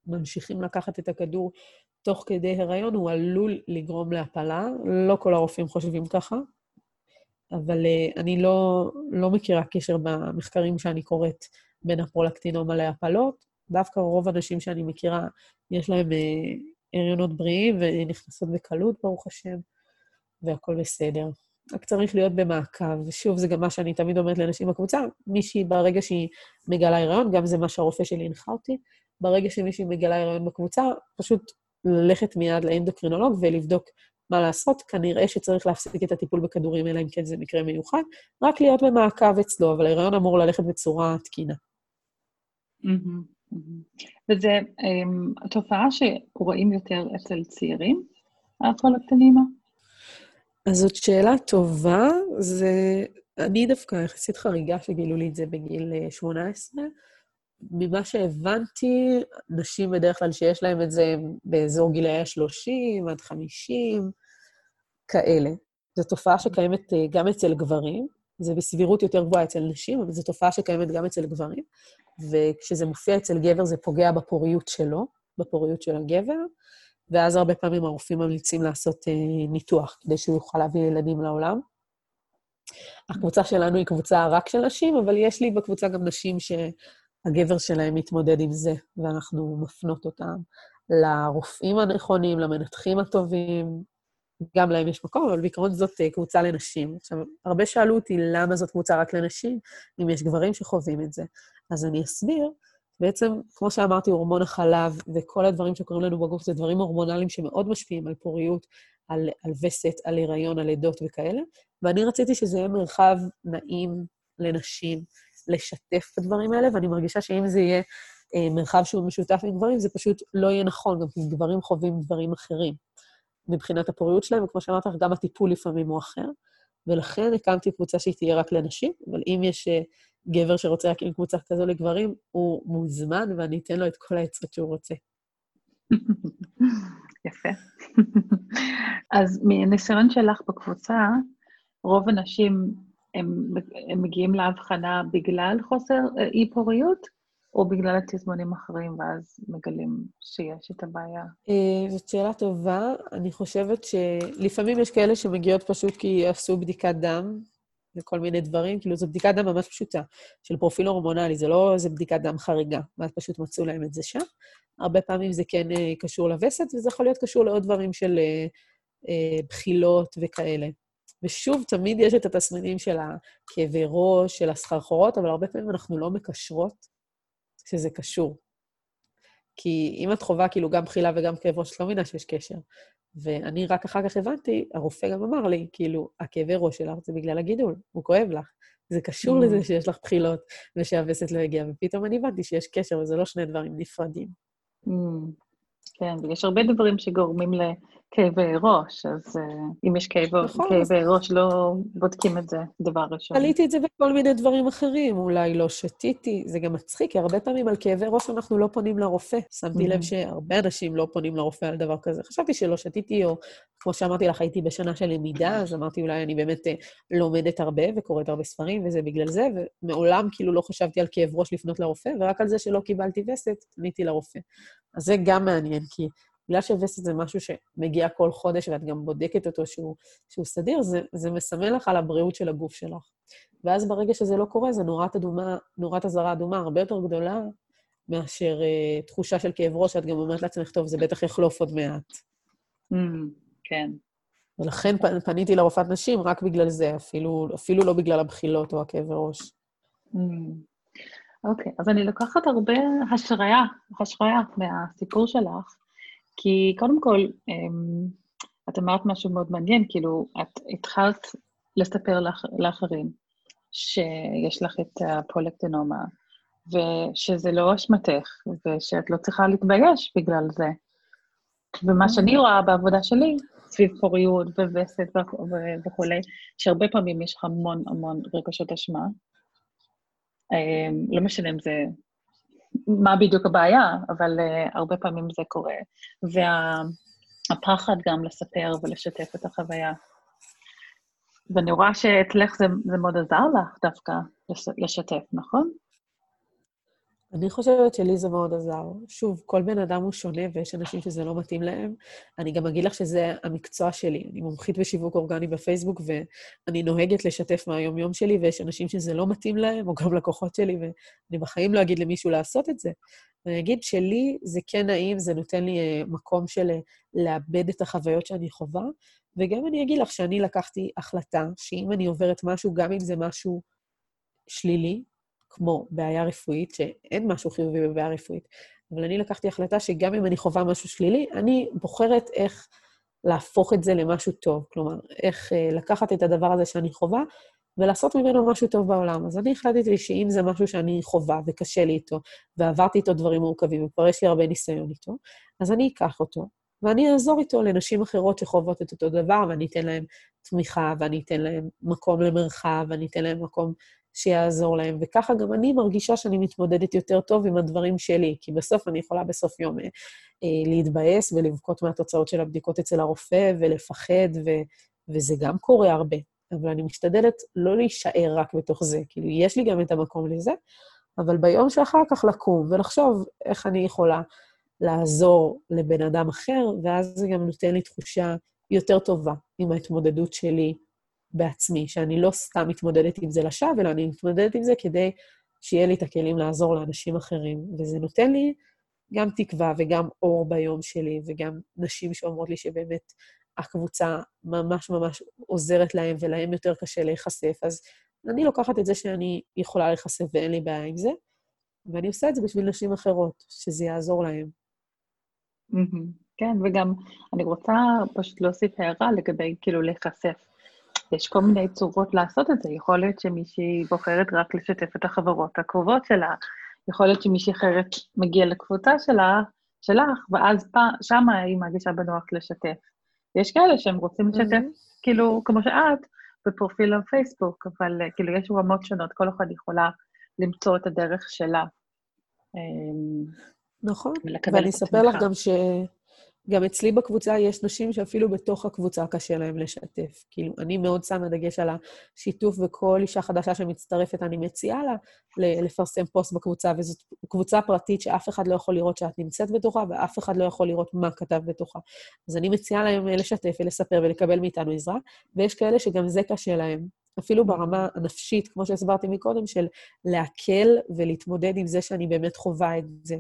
Speaker 2: ממשיכים לקחת את הכדור תוך כדי הריון, הוא עלול לגרום להפלה. לא כל הרופאים חושבים ככה, אבל אה, אני לא, לא מכירה קשר במחקרים שאני קוראת בין הפרולקטינומה להפלות. דווקא רוב האנשים שאני מכירה, יש להם אה, הריונות בריאים ונכנסות בקלות, ברוך השם, והכול בסדר. רק צריך להיות במעקב. ושוב, זה גם מה שאני תמיד אומרת לאנשים בקבוצה, מישהי, ברגע שהיא מגלה הריון, גם זה מה שהרופא שלי הנחה אותי, ברגע שמישהי מגלה הריון בקבוצה, פשוט ללכת מיד לאנדוקרינולוג ולבדוק מה לעשות. כנראה שצריך להפסיק את הטיפול בכדורים, אלא אם כן זה מקרה מיוחד, רק להיות במעקב אצלו, אבל ההיריון אמור ללכת בצורה תקינה.
Speaker 1: וזה um, תופעה שרואים יותר אצל צעירים, הפולקטנימה?
Speaker 2: אז זאת שאלה טובה. זה אני דווקא יחסית חריגה שגילו לי את זה בגיל 18. ממה שהבנתי, נשים בדרך כלל שיש להן את זה באזור גילאי ה-30 עד 50, כאלה. זו תופעה שקיימת גם אצל גברים, זה בסבירות יותר גבוהה אצל נשים, אבל זו תופעה שקיימת גם אצל גברים, וכשזה מופיע אצל גבר זה פוגע בפוריות שלו, בפוריות של הגבר, ואז הרבה פעמים הרופאים ממליצים לעשות אה, ניתוח כדי שהוא יוכל להביא ילדים לעולם. הקבוצה שלנו היא קבוצה רק של נשים, אבל יש לי בקבוצה גם נשים שהגבר שלהם מתמודד עם זה, ואנחנו מפנות אותם לרופאים הנכונים, למנתחים הטובים, גם להם יש מקום, אבל בעיקרון זאת אה, קבוצה לנשים. עכשיו, הרבה שאלו אותי למה זאת קבוצה רק לנשים, אם יש גברים שחווים את זה. אז אני אסביר. בעצם, כמו שאמרתי, הורמון החלב וכל הדברים שקורים לנו בגוף זה דברים הורמונליים שמאוד משפיעים על פוריות, על, על וסת, על הריון, על לידות וכאלה, ואני רציתי שזה יהיה מרחב נעים לנשים לשתף בדברים האלה, ואני מרגישה שאם זה יהיה אה, מרחב שהוא משותף עם גברים, זה פשוט לא יהיה נכון, גם כי גברים חווים דברים אחרים. מבחינת הפוריות שלהם, וכמו שאמרת לך, גם הטיפול לפעמים הוא אחר. ולכן הקמתי קבוצה שהיא תהיה רק לנשים, אבל אם יש אה, גבר שרוצה להקים קבוצה כזו לגברים, הוא מוזמן ואני אתן לו את כל העצות שהוא רוצה.
Speaker 1: יפה. אז מניסיון שלך בקבוצה, רוב הנשים הם, הם מגיעים להבחנה בגלל חוסר אה, אי פוריות, או בגלל התזמונים האחרים, ואז מגלים שיש את הבעיה?
Speaker 2: אה, זאת שאלה טובה. אני חושבת שלפעמים יש כאלה שמגיעות פשוט כי עשו בדיקת דם וכל מיני דברים, כאילו זו בדיקת דם ממש פשוטה, של פרופיל הורמונלי, זה לא איזה בדיקת דם חריגה, ואז פשוט מצאו להם את זה שם. הרבה פעמים זה כן אה, קשור לווסת, וזה יכול להיות קשור לעוד דברים של אה, בחילות וכאלה. ושוב, תמיד יש את התסמינים של הכאבי ראש, של הסחרחורות, אבל הרבה פעמים אנחנו לא מקשרות שזה קשור. כי אם את חווה כאילו גם בחילה וגם כאב ראש, את לא מבינה שיש קשר. ואני רק אחר כך הבנתי, הרופא גם אמר לי, כאילו, הכאבי ראש שלך זה בגלל הגידול, הוא כואב לך. זה קשור mm. לזה שיש לך בחילות ושהווסת לא הגיעה, ופתאום אני הבנתי שיש קשר, וזה לא שני דברים נפרדים. Mm.
Speaker 1: כן, ויש הרבה דברים שגורמים כאבי ראש, אז uh, אם יש כאב, נכון. כאבי ראש, לא בודקים את זה דבר ראשון.
Speaker 2: עליתי את זה בכל מיני דברים אחרים, אולי לא שתיתי, זה גם מצחיק, כי הרבה פעמים על כאבי ראש אנחנו לא פונים לרופא. שמתי mm-hmm. לב שהרבה אנשים לא פונים לרופא על דבר כזה. חשבתי שלא שתיתי, או כמו שאמרתי לך, הייתי בשנה של למידה, אז אמרתי, אולי אני באמת uh, לומדת הרבה וקוראת הרבה ספרים, וזה בגלל זה, ומעולם כאילו לא חשבתי על כאב ראש לפנות לרופא, ורק על זה שלא קיבלתי וסת, פניתי לרופא. אז זה גם מעניין, כי בגלל שווסת זה משהו שמגיע כל חודש ואת גם בודקת אותו שהוא, שהוא סדיר, זה, זה מסמל לך על הבריאות של הגוף שלך. ואז ברגע שזה לא קורה, זה נורת אדומה, נורת אזהרה אדומה הרבה יותר גדולה מאשר uh, תחושה של כאב ראש, שאת גם אומרת לעצמך, טוב, זה בטח יחלוף עוד מעט.
Speaker 1: Mm, כן.
Speaker 2: ולכן פניתי לרופאת נשים רק בגלל זה, אפילו, אפילו לא בגלל הבחילות או הכאבי ראש.
Speaker 1: Mm. אוקיי, okay, אז אני לוקחת הרבה השראה, השראה מהסיפור שלך, כי קודם כל, אמ, את אמרת משהו מאוד מעניין, כאילו, את התחלת לספר לאח, לאחרים שיש לך את הפולקטנומה, ושזה לא אשמתך, ושאת לא צריכה להתבייש בגלל זה. ומה שאני רואה בעבודה שלי, סביב פוריות ווסת וכולי, שהרבה פעמים יש לך המון המון רגשות אשמה. אמ, לא משנה אם זה מה בדיוק הבעיה, אבל uh, הרבה פעמים זה קורה. והפחד וה, גם לספר ולשתף את החוויה. ואני רואה שאצלך זה, זה מאוד עזר לך דווקא לשתף, נכון?
Speaker 2: אני חושבת שלי זה מאוד עזר. שוב, כל בן אדם הוא שונה ויש אנשים שזה לא מתאים להם. אני גם אגיד לך שזה המקצוע שלי. אני מומחית בשיווק אורגני בפייסבוק, ואני נוהגת לשתף מהיום-יום שלי, ויש אנשים שזה לא מתאים להם, או גם לקוחות שלי, ואני בחיים לא אגיד למישהו לעשות את זה. ואני אגיד שלי זה כן נעים, זה נותן לי אה, מקום של אה, לאבד את החוויות שאני חווה, וגם אני אגיד לך שאני לקחתי החלטה שאם אני עוברת משהו, גם אם זה משהו שלילי, כמו בעיה רפואית, שאין משהו חיובי בבעיה רפואית, אבל אני לקחתי החלטה שגם אם אני חווה משהו שלילי, אני בוחרת איך להפוך את זה למשהו טוב. כלומר, איך אה, לקחת את הדבר הזה שאני חווה ולעשות ממנו משהו טוב בעולם. אז אני החלטתי שאם זה משהו שאני חווה וקשה לי איתו, ועברתי איתו דברים מורכבים, וכבר יש לי הרבה ניסיון איתו, אז אני אקח אותו, ואני אעזור איתו לנשים אחרות שחוות את אותו דבר, ואני אתן להן תמיכה, ואני אתן להם מקום למרחב, ואני אתן להם מקום שיעזור להם. וככה גם אני מרגישה שאני מתמודדת יותר טוב עם הדברים שלי, כי בסוף אני יכולה בסוף יום אה, אה, להתבאס ולבכות מהתוצאות של הבדיקות אצל הרופא ולפחד, ו, וזה גם קורה הרבה. אבל אני משתדלת לא להישאר רק בתוך זה. כאילו, יש לי גם את המקום לזה, אבל ביום שאחר כך לקום ולחשוב איך אני יכולה לעזור לבן אדם אחר, ואז זה גם נותן לי תחושה יותר טובה עם ההתמודדות שלי בעצמי, שאני לא סתם מתמודדת עם זה לשווא, אלא אני מתמודדת עם זה כדי שיהיה לי את הכלים לעזור לאנשים אחרים. וזה נותן לי גם תקווה וגם אור ביום שלי, וגם נשים שאומרות לי שבאמת הקבוצה ממש ממש עוזרת להם, ולהם יותר קשה להיחשף. אז אני לוקחת את זה שאני יכולה להיחשף ואין לי בעיה עם זה, ואני עושה את זה בשביל נשים אחרות, שזה יעזור להן.
Speaker 1: כן, וגם אני רוצה פשוט להוסיף הערה לגבי כאילו להיחשף. יש כל מיני צורות לעשות את זה. יכול להיות שמישהי בוחרת רק לשתף את החברות הקרובות שלה, יכול להיות שמישהי אחרת מגיעה לקבוצה שלה, שלך, ואז שם היא מרגישה בנוח לשתף. יש כאלה שהם רוצים לשתף, mm-hmm. כאילו, כמו שאת, בפרופיל הפייסבוק, אבל כאילו יש רמות שונות, כל אחד יכולה למצוא את הדרך שלה.
Speaker 2: אמ, נכון, ואני אספר לך גם ש... גם אצלי בקבוצה יש נשים שאפילו בתוך הקבוצה קשה להן לשתף. כאילו, אני מאוד שמה דגש על השיתוף, וכל אישה חדשה שמצטרפת, אני מציעה לה לפרסם פוסט בקבוצה, וזאת קבוצה פרטית שאף אחד לא יכול לראות שאת נמצאת בתוכה, ואף אחד לא יכול לראות מה כתב בתוכה. אז אני מציעה להם לשתף ולספר ולקבל מאיתנו עזרה, ויש כאלה שגם זה קשה להם. אפילו ברמה הנפשית, כמו שהסברתי מקודם, של להקל ולהתמודד עם זה שאני באמת חווה את זה.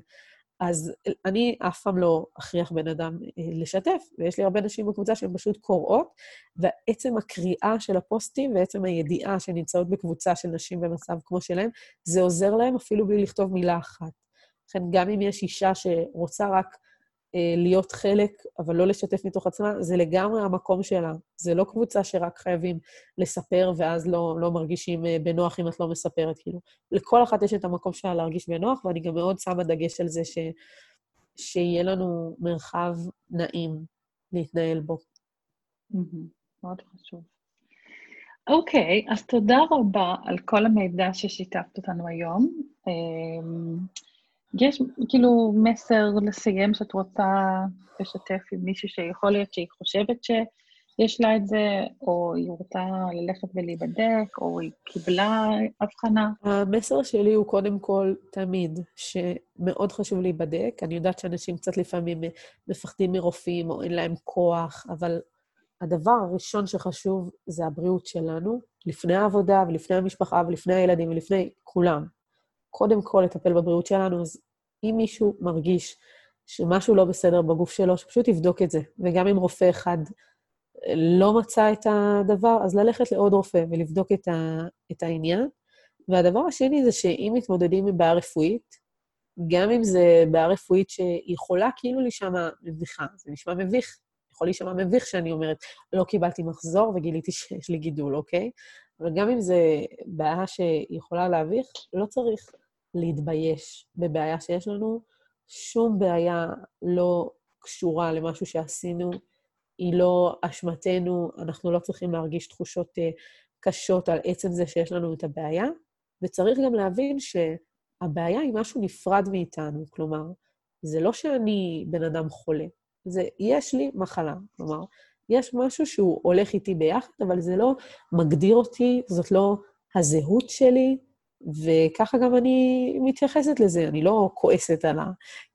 Speaker 2: אז אני אף פעם לא אכריח בן אדם אה, לשתף, ויש לי הרבה נשים בקבוצה שהן פשוט קוראות, ועצם הקריאה של הפוסטים ועצם הידיעה שנמצאות בקבוצה של נשים במצב כמו שלהן, זה עוזר להן אפילו בלי לכתוב מילה אחת. לכן, גם אם יש אישה שרוצה רק להיות חלק, אבל לא לשתף מתוך עצמה, זה לגמרי המקום שלה. זה לא קבוצה שרק חייבים לספר, ואז לא, לא מרגישים אה, בנוח אם את לא מספרת. כאילו, לכל אחת יש את המקום שלה להרגיש בנוח, ואני גם מאוד שמה דגש על זה ש, שיהיה לנו מרחב נעים להתנהל בו.
Speaker 1: מאוד חשוב. אוקיי, okay, אז תודה רבה על כל המידע ששיתפת אותנו היום. יש כאילו מסר לסיים שאת רוצה לשתף עם מישהו שיכול להיות שהיא חושבת שיש לה את זה, או היא רוצה ללכת ולהיבדק, או היא קיבלה הבחנה?
Speaker 2: המסר שלי הוא קודם כל תמיד שמאוד חשוב להיבדק. אני יודעת שאנשים קצת לפעמים מפחדים מרופאים או אין להם כוח, אבל הדבר הראשון שחשוב זה הבריאות שלנו, לפני העבודה ולפני המשפחה ולפני הילדים ולפני כולם. קודם כל לטפל בבריאות שלנו, אז אם מישהו מרגיש שמשהו לא בסדר בגוף שלו, שפשוט יבדוק את זה. וגם אם רופא אחד לא מצא את הדבר, אז ללכת לעוד רופא ולבדוק את, ה, את העניין. והדבר השני זה שאם מתמודדים עם בעיה רפואית, גם אם זה בעיה רפואית שיכולה כאילו להישמע מביכה, זה נשמע מביך, יכול להישמע מביך שאני אומרת, לא קיבלתי מחזור וגיליתי שיש לי גידול, אוקיי? אבל גם אם זה בעיה שיכולה להביך, לא צריך להתבייש בבעיה שיש לנו. שום בעיה לא קשורה למשהו שעשינו, היא לא אשמתנו, אנחנו לא צריכים להרגיש תחושות uh, קשות על עצם זה שיש לנו את הבעיה, וצריך גם להבין שהבעיה היא משהו נפרד מאיתנו. כלומר, זה לא שאני בן אדם חולה, זה יש לי מחלה. כלומר, יש משהו שהוא הולך איתי ביחד, אבל זה לא מגדיר אותי, זאת לא הזהות שלי, וככה גם אני מתייחסת לזה. אני לא כועסת על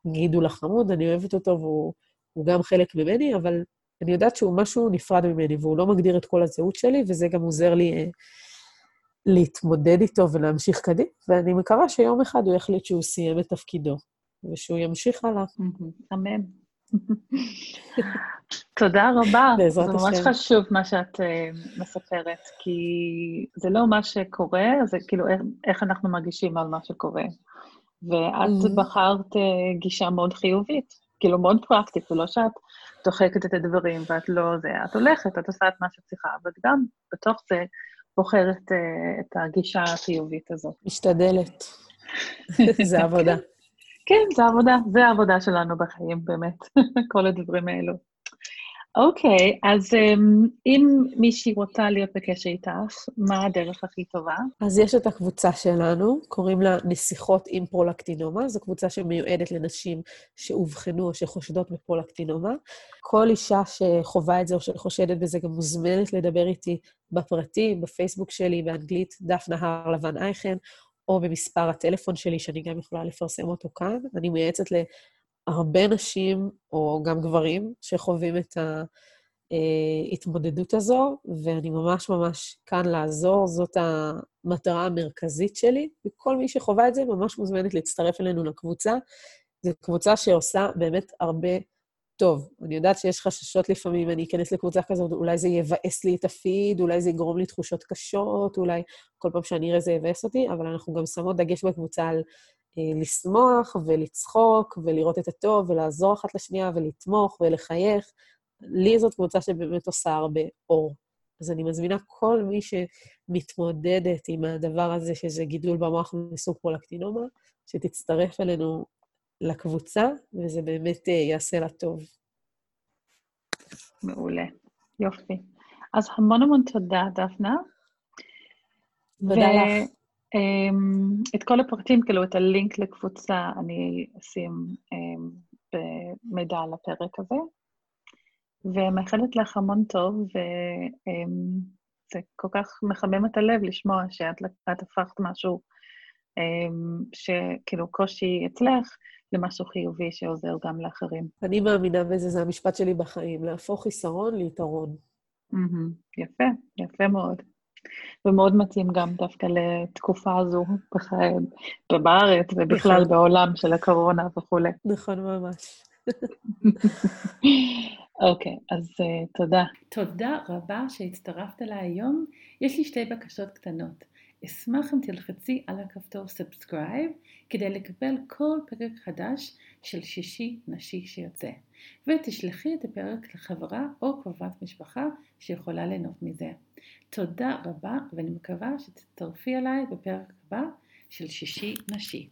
Speaker 2: הגידול החמוד, אני אוהבת אותו והוא גם חלק ממני, אבל אני יודעת שהוא משהו נפרד ממני, והוא לא מגדיר את כל הזהות שלי, וזה גם עוזר לי אה, להתמודד איתו ולהמשיך קדימה, ואני מקווה שיום אחד הוא יחליט שהוא סיים את תפקידו, ושהוא ימשיך הלאה.
Speaker 1: אמן. תודה רבה. בעזרת השם. זה ממש חשוב מה שאת uh, מספרת, כי זה לא מה שקורה, זה כאילו איך, איך אנחנו מרגישים על מה שקורה. ואת mm-hmm. בחרת uh, גישה מאוד חיובית, כאילו מאוד פרקטית, זה לא שאת דוחקת את הדברים ואת לא זה, את הולכת, את עושה את מה שאת צריכה, ואת גם בתוך זה בוחרת uh, את הגישה החיובית הזאת.
Speaker 2: משתדלת. זה עבודה.
Speaker 1: כן, זה עבודה, זה העבודה שלנו בחיים, באמת, כל הדברים האלו. אוקיי, אז um, אם מישהי רוצה להיות בקשר איתך, מה הדרך הכי טובה?
Speaker 2: אז יש את הקבוצה שלנו, קוראים לה נסיכות עם פרולקטינומה. זו קבוצה שמיועדת לנשים שאובחנו או שחושדות בפרולקטינומה. כל אישה שחווה את זה או שחושדת בזה גם מוזמנת לדבר איתי בפרטי, בפייסבוק שלי, באנגלית, דף נהר לבן אייכן, או במספר הטלפון שלי, שאני גם יכולה לפרסם אותו כאן. אני מייעצת להרבה נשים, או גם גברים, שחווים את ההתמודדות הזו, ואני ממש ממש כאן לעזור, זאת המטרה המרכזית שלי. וכל מי שחווה את זה ממש מוזמנת להצטרף אלינו לקבוצה. זו קבוצה שעושה באמת הרבה טוב. אני יודעת שיש חששות לפעמים, אני אכנס לקבוצה כזאת, אולי זה יבאס לי את הפיד, אולי זה יגרום לי תחושות קשות, אולי כל פעם שאני אראה זה יבאס אותי, אבל אנחנו גם שמות דגש בקבוצה על אה, לשמוח ולצחוק ולראות את הטוב ולעזור אחת לשנייה ולתמוך ולחייך. לי זאת קבוצה שבאמת עושה הרבה אור. אז אני מזמינה כל מי שמתמודדת עם הדבר הזה, שזה גידול במוח מסוג פרולקטינומה, שתצטרף אלינו לקבוצה, וזה באמת אה, יעשה לה טוב.
Speaker 1: מעולה. יופי. אז המון המון תודה, דפנה.
Speaker 2: תודה לך.
Speaker 1: אמ, את כל הפרטים, כאילו את הלינק לקבוצה, אני אשים אמ, במידע על הפרק הזה. ומאחלת לך המון טוב, וזה אמ, כל כך מחמם את הלב לשמוע שאת הפכת משהו שכאילו קושי אצלך למשהו חיובי שעוזר גם לאחרים.
Speaker 2: אני מאמינה בזה, זה המשפט שלי בחיים, להפוך חיסרון ליתרון.
Speaker 1: יפה, יפה מאוד. ומאוד מתאים גם דווקא לתקופה הזו בארץ ובכלל נכון. בעולם של הקורונה וכולי.
Speaker 2: נכון, ממש.
Speaker 1: אוקיי, okay, אז uh, תודה.
Speaker 3: תודה רבה שהצטרפת אליי היום. יש לי שתי בקשות קטנות. אשמח אם תלחצי על הכפתור subscribe כדי לקבל כל פרק חדש של שישי נשי שיוצא, ותשלחי את הפרק לחברה או קרובת משפחה שיכולה ליהנות מזה. תודה רבה ואני מקווה שתצטרפי אליי בפרק הבא של שישי נשי.